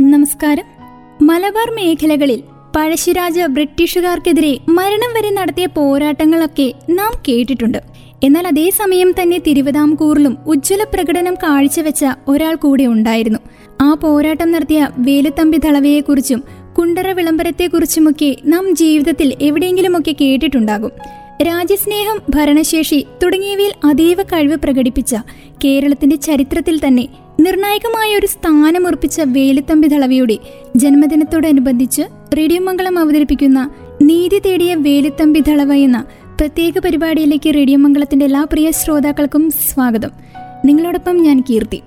നമസ്കാരം. മലബാർ മേഖലകളിൽ പഴശ്ശിരാജ ബ്രിട്ടീഷുകാർക്കെതിരെ മരണം വരെ നടത്തിയ പോരാട്ടങ്ങളൊക്കെ നാം കേട്ടിട്ടുണ്ട്. എന്നാൽ അതേസമയം തന്നെ തിരുവിതാംകൂറിലും ഉജ്ജ്വല പ്രകടനം കാഴ്ചവെച്ച ഒരാൾ കൂടെ ഉണ്ടായിരുന്നു. ആ പോരാട്ടം നടത്തിയ വേലുത്തമ്പി തളവയെക്കുറിച്ചും കുണ്ടറ വിളംബരത്തെക്കുറിച്ചുമൊക്കെ നാം ജീവിതത്തിൽ എവിടെയെങ്കിലുമൊക്കെ കേട്ടിട്ടുണ്ടാകും. രാജ്യസ്നേഹം ഭരണശേഷി തുടങ്ങിയവയിൽ അതീവ കഴിവ് പ്രകടിപ്പിച്ച കേരളത്തിന്റെ ചരിത്രത്തിൽ തന്നെ നിർണായകമായ ഒരു സ്ഥാനമുറപ്പിച്ച വേലുത്തമ്പി ദളവയുടെ ജന്മദിനത്തോടനുബന്ധിച്ച് റേഡിയോ മംഗളം അവതരിപ്പിക്കുന്ന നീതി തേടിയ വേലുത്തമ്പി ദളവ എന്ന പ്രത്യേക പരിപാടിയിലേക്ക് റേഡിയോ മംഗളത്തിന്റെ എല്ലാ പ്രിയ ശ്രോതാക്കൾക്കും സ്വാഗതം. നിങ്ങളോടൊപ്പം ഞാൻ കീർത്തി.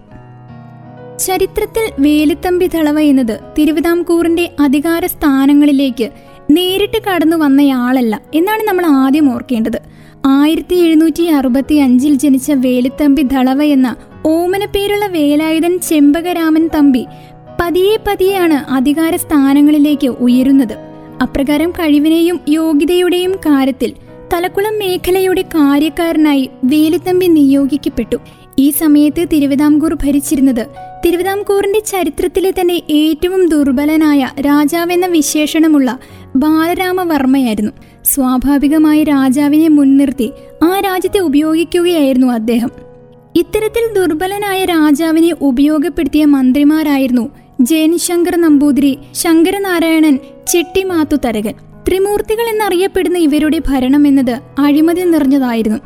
ചരിത്രത്തിൽ വേലുത്തമ്പി ദളവ എന്നത് തിരുവിതാംകൂറിന്റെ അധികാര സ്ഥാനങ്ങളിലേക്ക് നേരിട്ട് കടന്നു വന്നയാളല്ല എന്നാണ് നമ്മൾ ആദ്യം ഓർക്കേണ്ടത്. ആയിരത്തി എഴുന്നൂറ്റി അറുപത്തി അഞ്ചിൽ ജനിച്ച വേലുത്തമ്പി ദളവ എന്ന ഓമനപ്പേരുള്ള വേലായുധൻ ചെമ്പകരാമൻ തമ്പി പതിയെ പതിയെയാണ് അധികാര സ്ഥാനങ്ങളിലേക്ക് ഉയരുന്നത്. അപ്രകാരം കഴിവിനെയും യോഗ്യതയുടെയും കാര്യത്തിൽ തലക്കുളം മേഖലയുടെ കാര്യക്കാരനായി വേലുത്തമ്പി നിയോഗിക്കപ്പെട്ടു. ഈ സമയത്ത് തിരുവിതാംകൂർ ഭരിച്ചിരുന്നത് തിരുവിതാംകൂറിന്റെ ചരിത്രത്തിലെ തന്നെ ഏറ്റവും ദുർബലനായ രാജാവെന്ന വിശേഷണമുള്ള ബാലരാമവർമ്മയായിരുന്നു. സ്വാഭാവികമായി രാജാവിനെ മുൻനിർത്തി ആ രാജ്യത്തെ ഉപയോഗിക്കുകയായിരുന്നു അദ്ദേഹം. ഇത്തരത്തിൽ ദുർബലനായ രാജാവിനെ ഉപയോഗപ്പെടുത്തിയ മന്ത്രിമാരായിരുന്നു ജയൻശങ്കർ നമ്പൂതിരി ശങ്കരനാരായണൻ ചെട്ടിമാത്തു തരകൻ. ത്രിമൂർത്തികൾ എന്നറിയപ്പെടുന്ന ഇവരുടെ ഭരണം എന്നത് അഴിമതി നിറഞ്ഞതായിരുന്നു.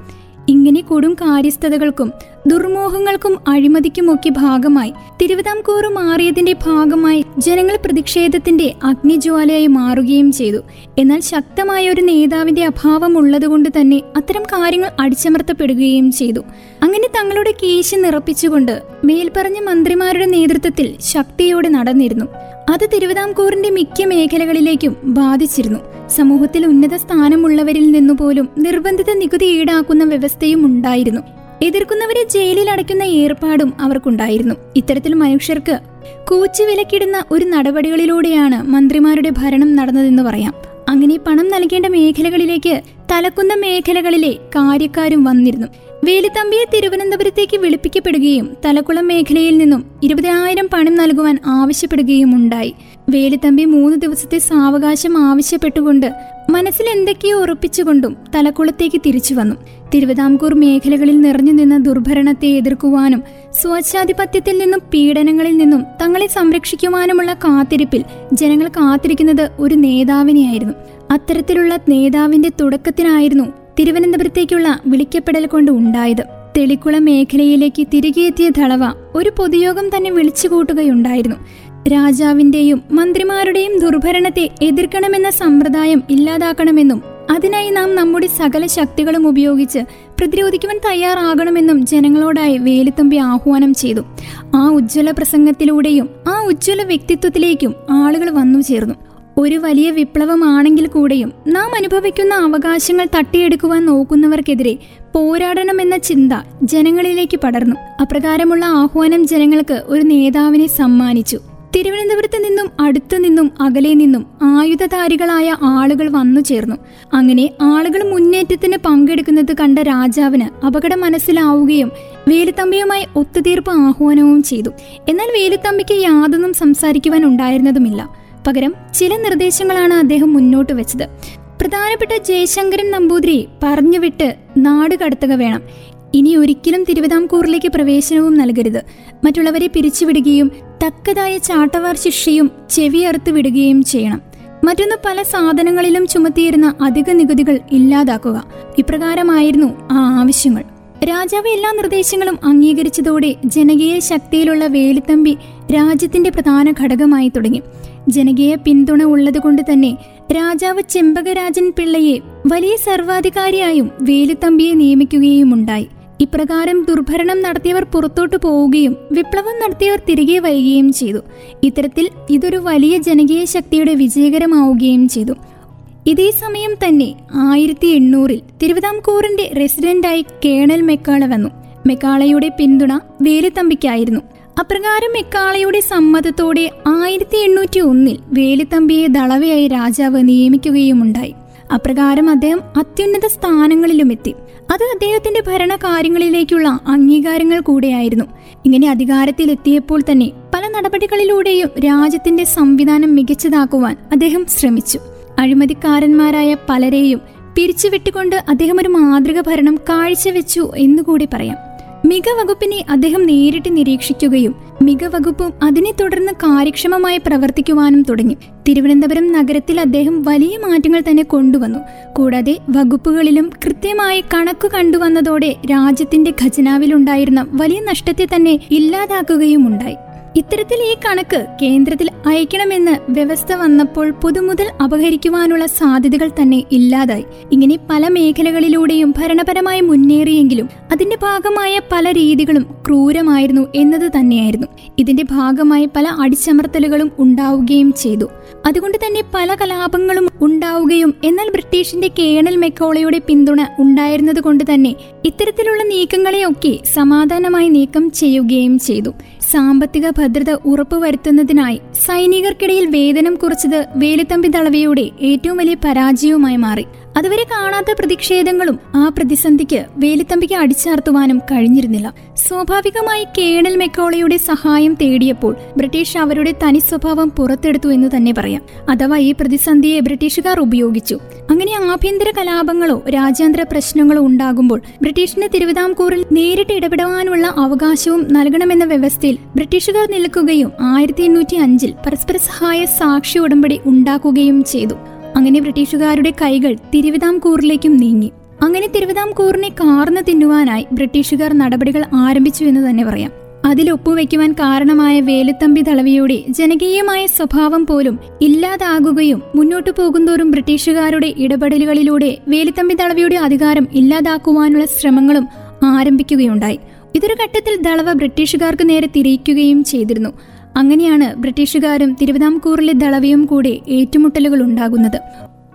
ഇങ്ങനെ കൊടും കാര്യസ്ഥതകൾക്കും ദുർമോഹങ്ങൾക്കും അഴിമതിക്കുമൊക്കെ ഭാഗമായി തിരുവിതാംകൂർ മാറിയതിന്റെ ഭാഗമായി ജനങ്ങൾ പ്രതിഷേധത്തിന്റെ അഗ്നിജ്വാലയായി മാറുകയും ചെയ്തു. എന്നാൽ ശക്തമായ ഒരു നേതാവിന്റെ അഭാവം ഉള്ളതുകൊണ്ട് തന്നെ അത്തരം കാര്യങ്ങൾ അടിച്ചമർത്തപ്പെടുകയും ചെയ്തു. അങ്ങനെ തങ്ങളുടെ കേശ് നിറപ്പിച്ചുകൊണ്ട് മേൽപ്പറഞ്ഞ മന്ത്രിമാരുടെ നേതൃത്വത്തിൽ ശക്തിയോടെ നടന്നിരുന്നു. അത് തിരുവിതാംകൂറിന്റെ മിക്ക മേഖലകളിലേക്കും ബാധിച്ചിരുന്നു. സമൂഹത്തിൽ ഉന്നത സ്ഥാനമുള്ളവരിൽ നിന്നുപോലും നിർബന്ധിത നികുതി ഈടാക്കുന്ന വ്യവസ്ഥയും ഉണ്ടായിരുന്നു. എതിർക്കുന്നവരെ ജയിലിൽ അടയ്ക്കുന്ന ഏർപ്പാടും അവർക്കുണ്ടായിരുന്നു. ഇത്തരത്തിൽ മനുഷ്യർക്ക് കൂച്ചു വിലക്കിടുന്ന ഒരു നടപടികളിലൂടെയാണ് മന്ത്രിമാരുടെ ഭരണം നടന്നതെന്ന് പറയാം. അങ്ങനെ പണം നൽകേണ്ട മേഖലകളിലേക്ക് തലക്കുന്ന മേഖലകളിലെ കാര്യക്കാരും വന്നിരുന്നു. വേലുത്തമ്പിയെ തിരുവനന്തപുരത്തേക്ക് വിളിപ്പിക്കപ്പെടുകയും തലക്കുളം മേഖലയിൽ നിന്നും ഇരുപതിനായിരം പണം നൽകുവാൻ ആവശ്യപ്പെടുകയും ഉണ്ടായി വേലിത്തമ്പി മൂന്ന് ദിവസത്തെ സാവകാശം ആവശ്യപ്പെട്ടുകൊണ്ട് മനസ്സിൽ എന്തൊക്കെയോ ഉറപ്പിച്ചുകൊണ്ടും തലക്കുളത്തേക്ക് തിരിച്ചു വന്നു. തിരുവിതാംകൂർ മേഖലകളിൽ നിറഞ്ഞു നിന്ന ദുർഭരണത്തെ എതിർക്കുവാനും സ്വച്ഛാധിപത്യത്തിൽ നിന്നും പീഡനങ്ങളിൽ നിന്നും തങ്ങളെ സംരക്ഷിക്കുവാനുമുള്ള കാത്തിരിപ്പിൽ ജനങ്ങൾ കാത്തിരിക്കുന്നത് ഒരു നേതാവിനെയായിരുന്നു. അത്തരത്തിലുള്ള നേതാവിന്റെ തുടക്കത്തിനായിരുന്നു തിരുവനന്തപുരത്തേക്കുള്ള വിളിക്കപ്പെടൽ കൊണ്ട് ഉണ്ടായത് തെളിക്കുളം മേഖലയിലേക്ക് തിരികെ എത്തിയ ധളവ ഒരു പൊതുയോഗം തന്നെ വിളിച്ചുകൂട്ടുകയുണ്ടായിരുന്നു രാജാവിന്റെയും മന്ത്രിമാരുടെയും ദുർഭരണത്തെ എതിർക്കണമെന്ന സമ്പ്രദായം ഇല്ലാതാക്കണമെന്നും അതിനായി നാം നമ്മുടെ സകല ശക്തികളും ഉപയോഗിച്ച് പ്രതിരോധിക്കുവാൻ തയ്യാറാകണമെന്നും ജനങ്ങളോടായി വേലുത്തമ്പി ആഹ്വാനം ചെയ്തു. ആ ഉജ്ജ്വല പ്രസംഗത്തിലൂടെയും ആ ഉജ്ജ്വല വ്യക്തിത്വത്തിലേക്കും ആളുകൾ വന്നു ചേർന്നു ഒരു വലിയ വിപ്ലവമാണെങ്കിൽ കൂടെയും നാം അനുഭവിക്കുന്ന അവകാശങ്ങൾ തട്ടിയെടുക്കുവാൻ നോക്കുന്നവർക്കെതിരെ പോരാടണമെന്ന ചിന്ത ജനങ്ങളിലേക്ക് പടർന്നു. അപ്രകാരമുള്ള ആഹ്വാനം ജനങ്ങൾക്ക് ഒരു നേതാവിനെ സമ്മാനിച്ചു. തിരുവനന്തപുരത്ത് നിന്നും അടുത്തു നിന്നും അകലെ നിന്നും ആയുധധാരികളായ ആളുകൾ വന്നു ചേർന്നു. അങ്ങനെ ആളുകൾ മുന്നേറ്റത്തിന് പങ്കെടുക്കുന്നത് കണ്ട രാജാവിന് അപകടം മനസ്സിലാവുകയും വേലുത്തമ്പിയുമായി ഒത്തുതീർപ്പ് ആഹ്വാനവും ചെയ്തു. എന്നാൽ വേലുത്തമ്പിക്ക് യാതൊന്നും സംസാരിക്കുവാൻ ഉണ്ടായിരുന്നതുമില്ല. പകരം ചില നിർദ്ദേശങ്ങളാണ് അദ്ദേഹം മുന്നോട്ട് വെച്ചത്. പ്രധാനപ്പെട്ട ജയശങ്കരൻ നമ്പൂതിരി പറഞ്ഞുവിട്ട് നാട് കടത്തുക വേണം. ഇനി ഒരിക്കലും തിരുവിതാംകൂറിലേക്ക് പ്രവേശനവും നൽകരുത്. മറ്റുള്ളവരെ പിരിച്ചുവിടുകയും തക്കതായ ചാട്ടവാർ ശിക്ഷയും ചെവിയറുത്ത് വിടുകയും ചെയ്യണം. മറ്റൊന്ന് പല സാധനങ്ങളിലും ചുമത്തിയിരുന്ന അധിക നികുതികൾ ഇല്ലാതാക്കുക. ഇപ്രകാരമായിരുന്നു ആ ആവശ്യങ്ങൾ. രാജാവ് എല്ലാ നിർദ്ദേശങ്ങളും അംഗീകരിച്ചതോടെ ജനകീയ ശക്തിയിലുള്ള വേലുത്തമ്പി രാജ്യത്തിന്റെ പ്രധാന ഘടകമായി തുടങ്ങി. ജനകീയ പിന്തുണ ഉള്ളതുകൊണ്ട് തന്നെ രാജാവ് ചെമ്പകരാജൻ പിള്ളയെ വലിയ സർവാധികാരിയായും വേലുത്തമ്പിയെ നിയമിക്കുകയുമുണ്ടായി ഇപ്രകാരം ദുർഭരണം നടത്തിയവർ പുറത്തോട്ടു പോവുകയും വിപ്ലവം നടത്തിയവർ തിരികെ വരികയും ചെയ്തു. ഇത്തരത്തിൽ ഇതൊരു വലിയ ജനകീയ ശക്തിയുടെ വിജയകരമാവുകയും ചെയ്തു. ഇതേ സമയം തന്നെ ആയിരത്തി എണ്ണൂറിൽ തിരുവിതാംകൂറിന്റെ റെസിഡന്റായി കേണൽ മെക്കാള വന്നു. മെക്കാളയുടെ പിന്തുണ വേലുത്തമ്പിക്കായിരുന്നു അപ്രകാരം മെക്കാളയുടെ സമ്മതത്തോടെ ആയിരത്തി എണ്ണൂറ്റി ഒന്നിൽ വേലുത്തമ്പിയെ ദളവയായി രാജാവ് നിയമിക്കുകയുമുണ്ടായി. അപ്രകാരം അദ്ദേഹം അത്യുന്നത സ്ഥാനങ്ങളിലും എത്തി അത് അദ്ദേഹത്തിന്റെ ഭരണകാര്യങ്ങളിലേക്കുള്ള അംഗീകാരങ്ങൾ കൂടെയായിരുന്നു. ഇങ്ങനെ അധികാരത്തിലെത്തിയപ്പോൾ തന്നെ പല നടപടികളിലൂടെയും രാജ്യത്തിന്റെ സംവിധാനം മികച്ചതാക്കുവാൻ അദ്ദേഹം ശ്രമിച്ചു. അഴിമതിക്കാരന്മാരായ പലരെയും പിരിച്ചുവിട്ടുകൊണ്ട് അദ്ദേഹം ഒരു മാതൃക ഭരണം കാഴ്ചവെച്ചു എന്നുകൂടി പറയാം. മിക വകുപ്പിനെ അദ്ദേഹം നേരിട്ട് നിരീക്ഷിക്കുകയും മിക വകുപ്പും അതിനെ തുടർന്ന് കാര്യക്ഷമമായി പ്രവർത്തിക്കുവാനും തുടങ്ങി. തിരുവനന്തപുരം നഗരത്തിൽ അദ്ദേഹം വലിയ മാറ്റങ്ങൾ തന്നെ കൊണ്ടുവന്നു. കൂടാതെ വകുപ്പുകളിലും കൃത്യമായി കണക്ക് കണ്ടുവന്നതോടെ രാജ്യത്തിന്റെ ഖജനാവിലുണ്ടായിരുന്ന വലിയ നഷ്ടത്തെ തന്നെ ഇല്ലാതാക്കുകയും ഉണ്ടായി ഇത്തരത്തിൽ ഈ കണക്ക് കേന്ദ്രത്തിൽ അയക്കണമെന്ന് വ്യവസ്ഥ വന്നപ്പോൾ പൊതുമുതൽ അപഹരിക്കുവാനുള്ള സാധ്യതകൾ തന്നെ ഇല്ലാതായി. ഇങ്ങനെ പല മേഖലകളിലൂടെയും ഭരണപരമായി മുന്നേറിയെങ്കിലും അതിന്റെ ഭാഗമായ പല രീതികളും ക്രൂരമായിരുന്നു എന്നത് തന്നെയായിരുന്നു. ഇതിന്റെ ഭാഗമായി പല അടിച്ചമർത്തലുകളും ഉണ്ടാവുകയും ചെയ്തു. അതുകൊണ്ട് തന്നെ പല കലാപങ്ങളും ഉണ്ടാവുകയും എന്നാൽ ബ്രിട്ടീഷിന്റെ കേണൽ മെക്കോളയുടെ പിന്തുണ ഉണ്ടായിരുന്നത് കൊണ്ട് തന്നെ ഇത്തരത്തിലുള്ള നീക്കങ്ങളെയൊക്കെ സമാധാനമായി നീക്കം ചെയ്യുകയും ചെയ്തു. സാമ്പത്തിക ഭദ്രത ഉറപ്പുവരുത്തുന്നതിനായി സൈനികർക്കിടയിൽ വേതനം കുറച്ചത് വേലുത്തമ്പി ദളവയുടെ ഏറ്റവും വലിയ പരാജയവുമായി മാറി. അതുവരെ കാണാത്ത പ്രതിഷേധങ്ങളും ആ പ്രതിസന്ധിക്ക് വേലിത്തമ്പിക്ക് അടിച്ചാർത്തുവാനും കഴിഞ്ഞിരുന്നില്ല. സ്വാഭാവികമായി കേണൽ മെക്കോളയുടെ സഹായം തേടിയപ്പോൾ ബ്രിട്ടീഷ് അവരുടെ തനി സ്വഭാവം പുറത്തെടുത്തു എന്ന് തന്നെ പറയാം. അഥവാ ഈ പ്രതിസന്ധിയെ ബ്രിട്ടീഷുകാർ ഉപയോഗിച്ചു. അങ്ങനെ ആഭ്യന്തര കലാപങ്ങളോ രാജ്യാന്തര പ്രശ്നങ്ങളോ ഉണ്ടാകുമ്പോൾ ബ്രിട്ടീഷിന് തിരുവിതാംകൂറിൽ നേരിട്ട് ഇടപെടുവാനുള്ള അവകാശവും നൽകണമെന്ന വ്യവസ്ഥയിൽ ബ്രിട്ടീഷുകാർ നിൽക്കുകയും ആയിരത്തി എണ്ണൂറ്റി അഞ്ചിൽ പരസ്പര സഹായ സാക്ഷി ഉടമ്പടി ഉണ്ടാക്കുകയും ചെയ്തു. അങ്ങനെ ബ്രിട്ടീഷുകാരുടെ കൈകൾ തിരുവിതാംകൂറിലേക്കും നീങ്ങി. അങ്ങനെ തിരുവിതാംകൂറിനെ കാർന്നു തിന്നുവാനായി ബ്രിട്ടീഷുകാർ നടപടികൾ ആരംഭിച്ചു എന്ന് തന്നെ പറയാം. അതിൽ ഒപ്പുവെക്കുവാൻ കാരണമായ വേലുത്തമ്പി തളവിയുടെ ജനകീയമായ സ്വഭാവം പോലും ഇല്ലാതാകുകയും മുന്നോട്ടു പോകുന്തോറും ബ്രിട്ടീഷുകാരുടെ ഇടപെടലുകളിലൂടെ വേലുത്തമ്പി തളവിയുടെ അധികാരം ഇല്ലാതാക്കുവാനുള്ള ശ്രമങ്ങളും ആരംഭിക്കുകയുണ്ടായി. ഇതൊരു ഘട്ടത്തിൽ ദളവ ബ്രിട്ടീഷുകാർക്ക് നേരെ തിരിയിക്കുകയും ചെയ്തിരുന്നു. അങ്ങനെയാണ് ബ്രിട്ടീഷുകാരും തിരുവിതാംകൂറിലെ ദളവയും കൂടി ഏറ്റുമുട്ടലുകൾ ഉണ്ടാകുന്നത്.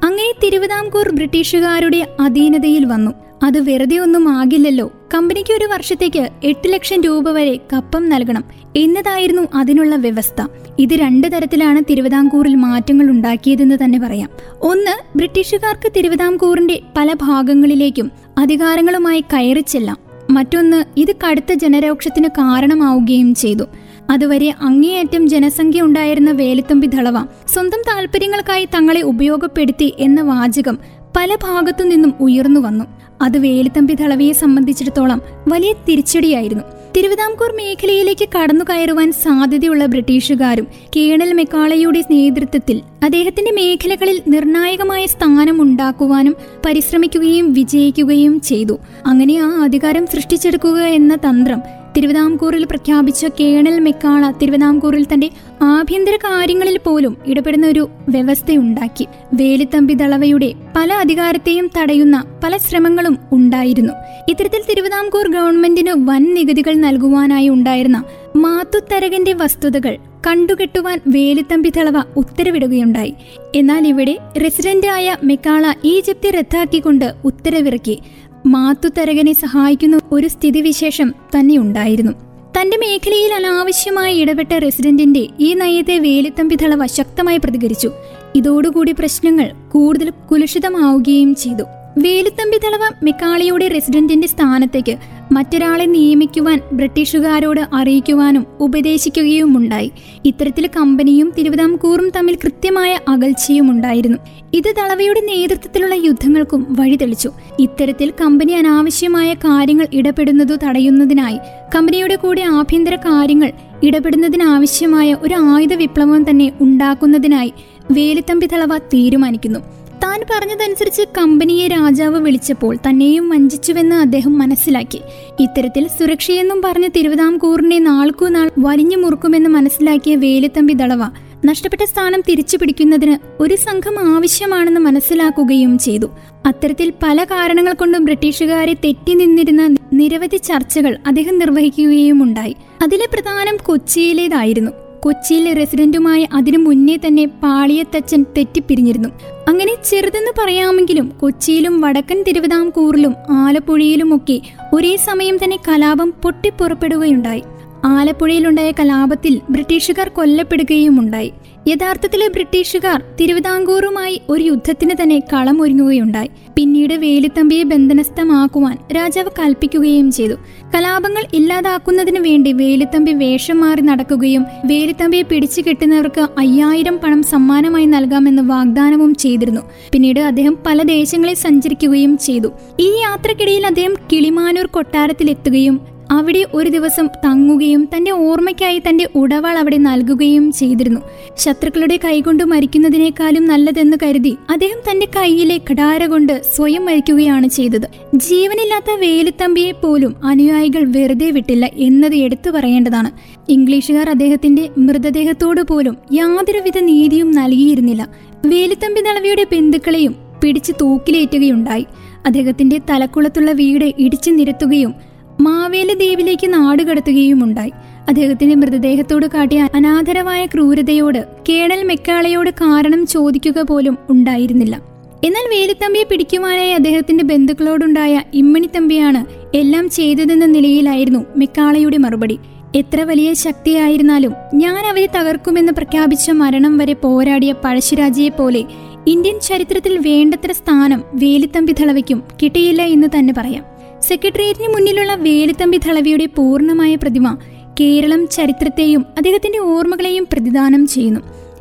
അങ്ങനെ തിരുവിതാംകൂർ ബ്രിട്ടീഷുകാരുടെ അധീനതയിൽ വന്നു. അത് വെറുതെ ഒന്നും ആകില്ലല്ലോ. കമ്പനിക്ക് ഒരു വർഷത്തേക്ക് എട്ട് ലക്ഷം രൂപ വരെ കപ്പം നൽകണം എന്നതായിരുന്നു അതിനുള്ള വ്യവസ്ഥ. ഇത് രണ്ട് തരത്തിലാണ് തിരുവിതാംകൂറിൽ മാറ്റങ്ങൾ ഉണ്ടാക്കിയതെന്ന് തന്നെ പറയാം. ഒന്ന് ബ്രിട്ടീഷുകാർക്ക് തിരുവിതാംകൂറിന്റെ പല ഭാഗങ്ങളിലേക്കും അധികാരങ്ങളുമായി കയറിച്ചെല്ലാം മറ്റൊന്ന് ഇത് കടുത്ത ജനരോക്ഷത്തിന് കാരണമാവുകയും ചെയ്തു. അതുവരെ അങ്ങേയറ്റം ജനസംഖ്യ ഉണ്ടായിരുന്ന വേലുത്തമ്പി ദളവ സ്വന്തം താല്പര്യങ്ങൾക്കായി തങ്ങളെ ഉപയോഗപ്പെടുത്തി എന്ന വാചകം പല ഭാഗത്തു നിന്നും ഉയർന്നു വന്നു. അത് വേലുത്തമ്പി ദളവയെ സംബന്ധിച്ചിടത്തോളം വലിയ തിരിച്ചടിയായിരുന്നു. തിരുവിതാംകൂർ മേഖലയിലേക്ക് കടന്നു കയറുവാൻ സാധ്യതയുള്ള ബ്രിട്ടീഷുകാരും കേണൽ മെക്കാളയുടെ നേതൃത്വത്തിൽ അദ്ദേഹത്തിന്റെ മേഖലകളിൽ നിർണായകമായ സ്ഥാനം ഉണ്ടാക്കുവാനും പരിശ്രമിക്കുകയും വിജയിക്കുകയും ചെയ്തു. അങ്ങനെ ആ അധികാരം സൃഷ്ടിച്ചെടുക്കുക എന്ന തന്ത്രം തിരുവിതാംകൂറിൽ പ്രഖ്യാപിച്ച കേണൽ മെക്കാള തിരുവിതാംകൂറിൽ തന്റെ ആഭ്യന്തര കാര്യങ്ങളിൽ പോലും ഇടപെടുന്ന ഒരു വ്യവസ്ഥയുണ്ടാക്കി. വേലിത്തമ്പി ദളവയുടെ പല അധികാരത്തെയും തടയുന്ന പല ശ്രമങ്ങളും ഉണ്ടായിരുന്നു. ഇത്തരത്തിൽ തിരുവിതാംകൂർ ഗവൺമെന്റിന് വൻ നികുതികൾ നൽകുവാനായി ഉണ്ടായിരുന്ന മാത്തുത്തരകന്റെ വസ്തുതകൾ കണ്ടുകെട്ടുവാൻ വേലുത്തമ്പി തളവ ഉത്തരവിടുകയുണ്ടായി. എന്നാൽ ഇവിടെ റെസിഡന്റായ മെക്കാള ഈ ജപ്തി റദ്ദാക്കിക്കൊണ്ട് ഉത്തരവിറക്കി. മാത്തുത്തരകനെ സഹായിക്കുന്ന ഒരു സ്ഥിതിവിശേഷം തന്നെ ഉണ്ടായിരുന്നു. തന്റെ മേഖലയിൽ അനാവശ്യമായി ഇടപെട്ട റെസിഡന്റിന്റെ ഈ നയത്തെ വേലിത്തമ്പിതളവ ശക്തമായി പ്രതികരിച്ചു. ഇതോടുകൂടി പ്രശ്നങ്ങൾ കൂടുതൽ കുലുഷിതമാവുകയും ചെയ്തു. വേലുത്തമ്പി തളവ മെക്കാളിയുടെ റെസിഡന്റിന്റെ സ്ഥാനത്തേക്ക് മറ്റൊരാളെ നിയമിക്കുവാൻ ബ്രിട്ടീഷുകാരോട് അറിയിക്കുവാനും ഉപദേശിക്കുകയും ഉണ്ടായി ഇത്തരത്തിൽ കമ്പനിയും തിരുവിതാംകൂറും തമ്മിൽ കൃത്യമായ അകൽച്ചയും ഉണ്ടായിരുന്നു. ഇത് തളവയുടെ നേതൃത്വത്തിലുള്ള യുദ്ധങ്ങൾക്കും വഴിതെളിച്ചു. ഇത്തരത്തിൽ കമ്പനി അനാവശ്യമായ കാര്യങ്ങൾ ഇടപെടുന്നതു തടയുന്നതിനായി കമ്പനിയുടെ കൂടെ ആഭ്യന്തര കാര്യങ്ങൾ ഇടപെടുന്നതിനാവശ്യമായ ഒരു ആയുധ വിപ്ലവം തന്നെ ഉണ്ടാക്കുന്നതിനായി വേലുത്തമ്പി തളവ തീരുമാനിക്കുന്നു. താൻ പറഞ്ഞതനുസരിച്ച് കമ്പനിയെ രാജാവ് വിളിച്ചപ്പോൾ തന്നെയും വഞ്ചിച്ചുവെന്ന് അദ്ദേഹം മനസ്സിലാക്കി. ഇത്തരത്തിൽ സുരക്ഷയെന്നും പറഞ്ഞ് തിരുവിതാംകൂറിനെ നാൾക്കുനാൾ വലിഞ്ഞു മുറുക്കുമെന്ന് മനസ്സിലാക്കിയ വേലുത്തമ്പി ദളവ നഷ്ടപ്പെട്ട സ്ഥാനം തിരിച്ചു പിടിക്കുന്നതിന് ഒരു സംഘം ആവശ്യമാണെന്ന് മനസ്സിലാക്കുകയും ചെയ്തു. അത്തരത്തിൽ പല കാരണങ്ങൾ കൊണ്ടും ബ്രിട്ടീഷുകാരെ തെറ്റി നിന്നിരുന്ന നിരവധി ചർച്ചകൾ അദ്ദേഹം നിർവഹിക്കുകയും ഉണ്ടായി അതിലെ പ്രധാനം കൊച്ചിയിലേതായിരുന്നു. കൊച്ചിയിലെ റെസിഡന്റുമായ അതിനു മുന്നേ തന്നെ പാളിയത്തച്ഛൻ തെറ്റിപ്പിരിഞ്ഞിരുന്നു. അങ്ങനെ ചെറുതെന്ന് പറയാമെങ്കിലും കൊച്ചിയിലും വടക്കൻ തിരുവിതാംകൂറിലും ആലപ്പുഴയിലുമൊക്കെ ഒരേ സമയം തന്നെ കലാപം പൊട്ടിപ്പുറപ്പെടുകയുണ്ടായി. ആലപ്പുഴയിലുണ്ടായ കലാപത്തിൽ ബ്രിട്ടീഷുകാർ കൊല്ലപ്പെടുകയുമുണ്ടായി. യഥാർത്ഥത്തിലെ ബ്രിട്ടീഷുകാർ തിരുവിതാംകൂറുമായി ഒരു യുദ്ധത്തിന് തന്നെ കളമൊരുങ്ങുകയുണ്ടായി. പിന്നീട് വേലുത്തമ്പിയെ ബന്ധനസ്ഥമാക്കുവാൻ രാജാവ് കൽപ്പിക്കുകയും ചെയ്തു. കലാപങ്ങൾ ഇല്ലാതാക്കുന്നതിന് വേണ്ടി വേലുത്തമ്പി വേഷം മാറി നടക്കുകയും വേലുത്തമ്പിയെ പിടിച്ചു കെട്ടുന്നവർക്ക് അയ്യായിരം പണം സമ്മാനമായി നൽകാമെന്ന് വാഗ്ദാനവും ചെയ്തിരുന്നു. പിന്നീട് അദ്ദേഹം പല ദേശങ്ങളിൽ സഞ്ചരിക്കുകയും ചെയ്തു. ഈ യാത്രക്കിടയിൽ അദ്ദേഹം കിളിമാനൂർ കൊട്ടാരത്തിലെത്തുകയും അവിടെ ഒരു ദിവസം തങ്ങുകയും തന്റെ ഓർമ്മയ്ക്കായി തന്റെ ഉടവാൾ അവിടെ നൽകുകയും ചെയ്തിരുന്നു. ശത്രുക്കളുടെ കൈകൊണ്ട് മരിക്കുന്നതിനേക്കാളും നല്ലതെന്ന് കരുതി അദ്ദേഹം തന്റെ കൈയിലെ കടാര കൊണ്ട് സ്വയം മരിക്കുകയാണ് ചെയ്തത്. ജീവനില്ലാത്ത വേലുത്തമ്പിയെ പോലും അനുയായികൾ വെറുതെ വിട്ടില്ല എന്നത് എടുത്തു പറയേണ്ടതാണ്. ഇംഗ്ലീഷുകാർ അദ്ദേഹത്തിന്റെ മൃതദേഹത്തോടു പോലും യാതൊരുവിധ നീതിയും നൽകിയിരുന്നില്ല. വേലുത്തമ്പി ദളവിയുടെ ബന്ധുക്കളെയും പിടിച്ചു തൂക്കിലേറ്റുകയുണ്ടായി. അദ്ദേഹത്തിന്റെ തലക്കുളത്തുള്ള വീട് ഇടിച്ചു നിരത്തുകയും മാവേലി ദ്വീപിലേക്ക് നാടുകടത്തുകയുമുണ്ടായി അദ്ദേഹത്തിന്റെ മൃതദേഹത്തോട് കാട്ടിയ അനാദരവായ ക്രൂരതയോട് കേണൽ മെക്കാളയോട് കാരണം ചോദിക്കുക പോലും ഉണ്ടായിരുന്നില്ല. എന്നാൽ വേലുത്തമ്പിയെ പിടിക്കുവാനായി അദ്ദേഹത്തിന്റെ ബന്ധുക്കളോടുണ്ടായ ഇമ്മണിത്തമ്പിയാണ് എല്ലാം ചെയ്തതെന്ന നിലയിലായിരുന്നു മെക്കാളയുടെ മറുപടി. എത്ര വലിയ ശക്തിയായിരുന്നാലും ഞാൻ അവരെ തകർക്കുമെന്ന് പ്രഖ്യാപിച്ച മരണം വരെ പോരാടിയ പഴശ്ശിരാജയെ പോലെ ഇന്ത്യൻ ചരിത്രത്തിൽ വേണ്ടത്ര സ്ഥാനം വേലിത്തമ്പി ധളവയ്ക്കും കിട്ടിയില്ല എന്ന് തന്നെ പറയാം. സെക്രട്ടേറിയറ്റിന് മുന്നിലുള്ള വേലുത്തമ്പി ധളവിയുടെ പൂർണമായ പ്രതിമ കേരളം ചരിത്രത്തെയും അദ്ദേഹത്തിന്റെ ഓർമ്മകളെയും പ്രതിദാനം ചെയ്യുന്നു.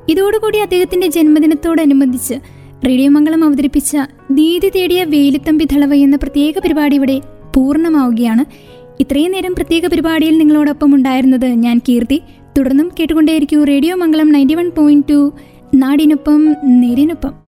ഇതോടുകൂടി അദ്ദേഹത്തിന്റെ ജന്മദിനത്തോടനുബന്ധിച്ച് റേഡിയോ മംഗളം അവതരിപ്പിച്ച നീതി തേടിയ വേലുത്തമ്പി ധളവ എന്ന പ്രത്യേക പരിപാടി ഇവിടെ പൂർണമാവുകയാണ്. ഇത്രയും നേരം പ്രത്യേക പരിപാടിയിൽ നിങ്ങളോടൊപ്പം ഉണ്ടായിരുന്നത് ഞാൻ കീർത്തി. തുടർന്നും കേട്ടുകൊണ്ടേയിരിക്കും radio Mangalam ninety one point two. നാടിനൊപ്പം നേരിനൊപ്പം.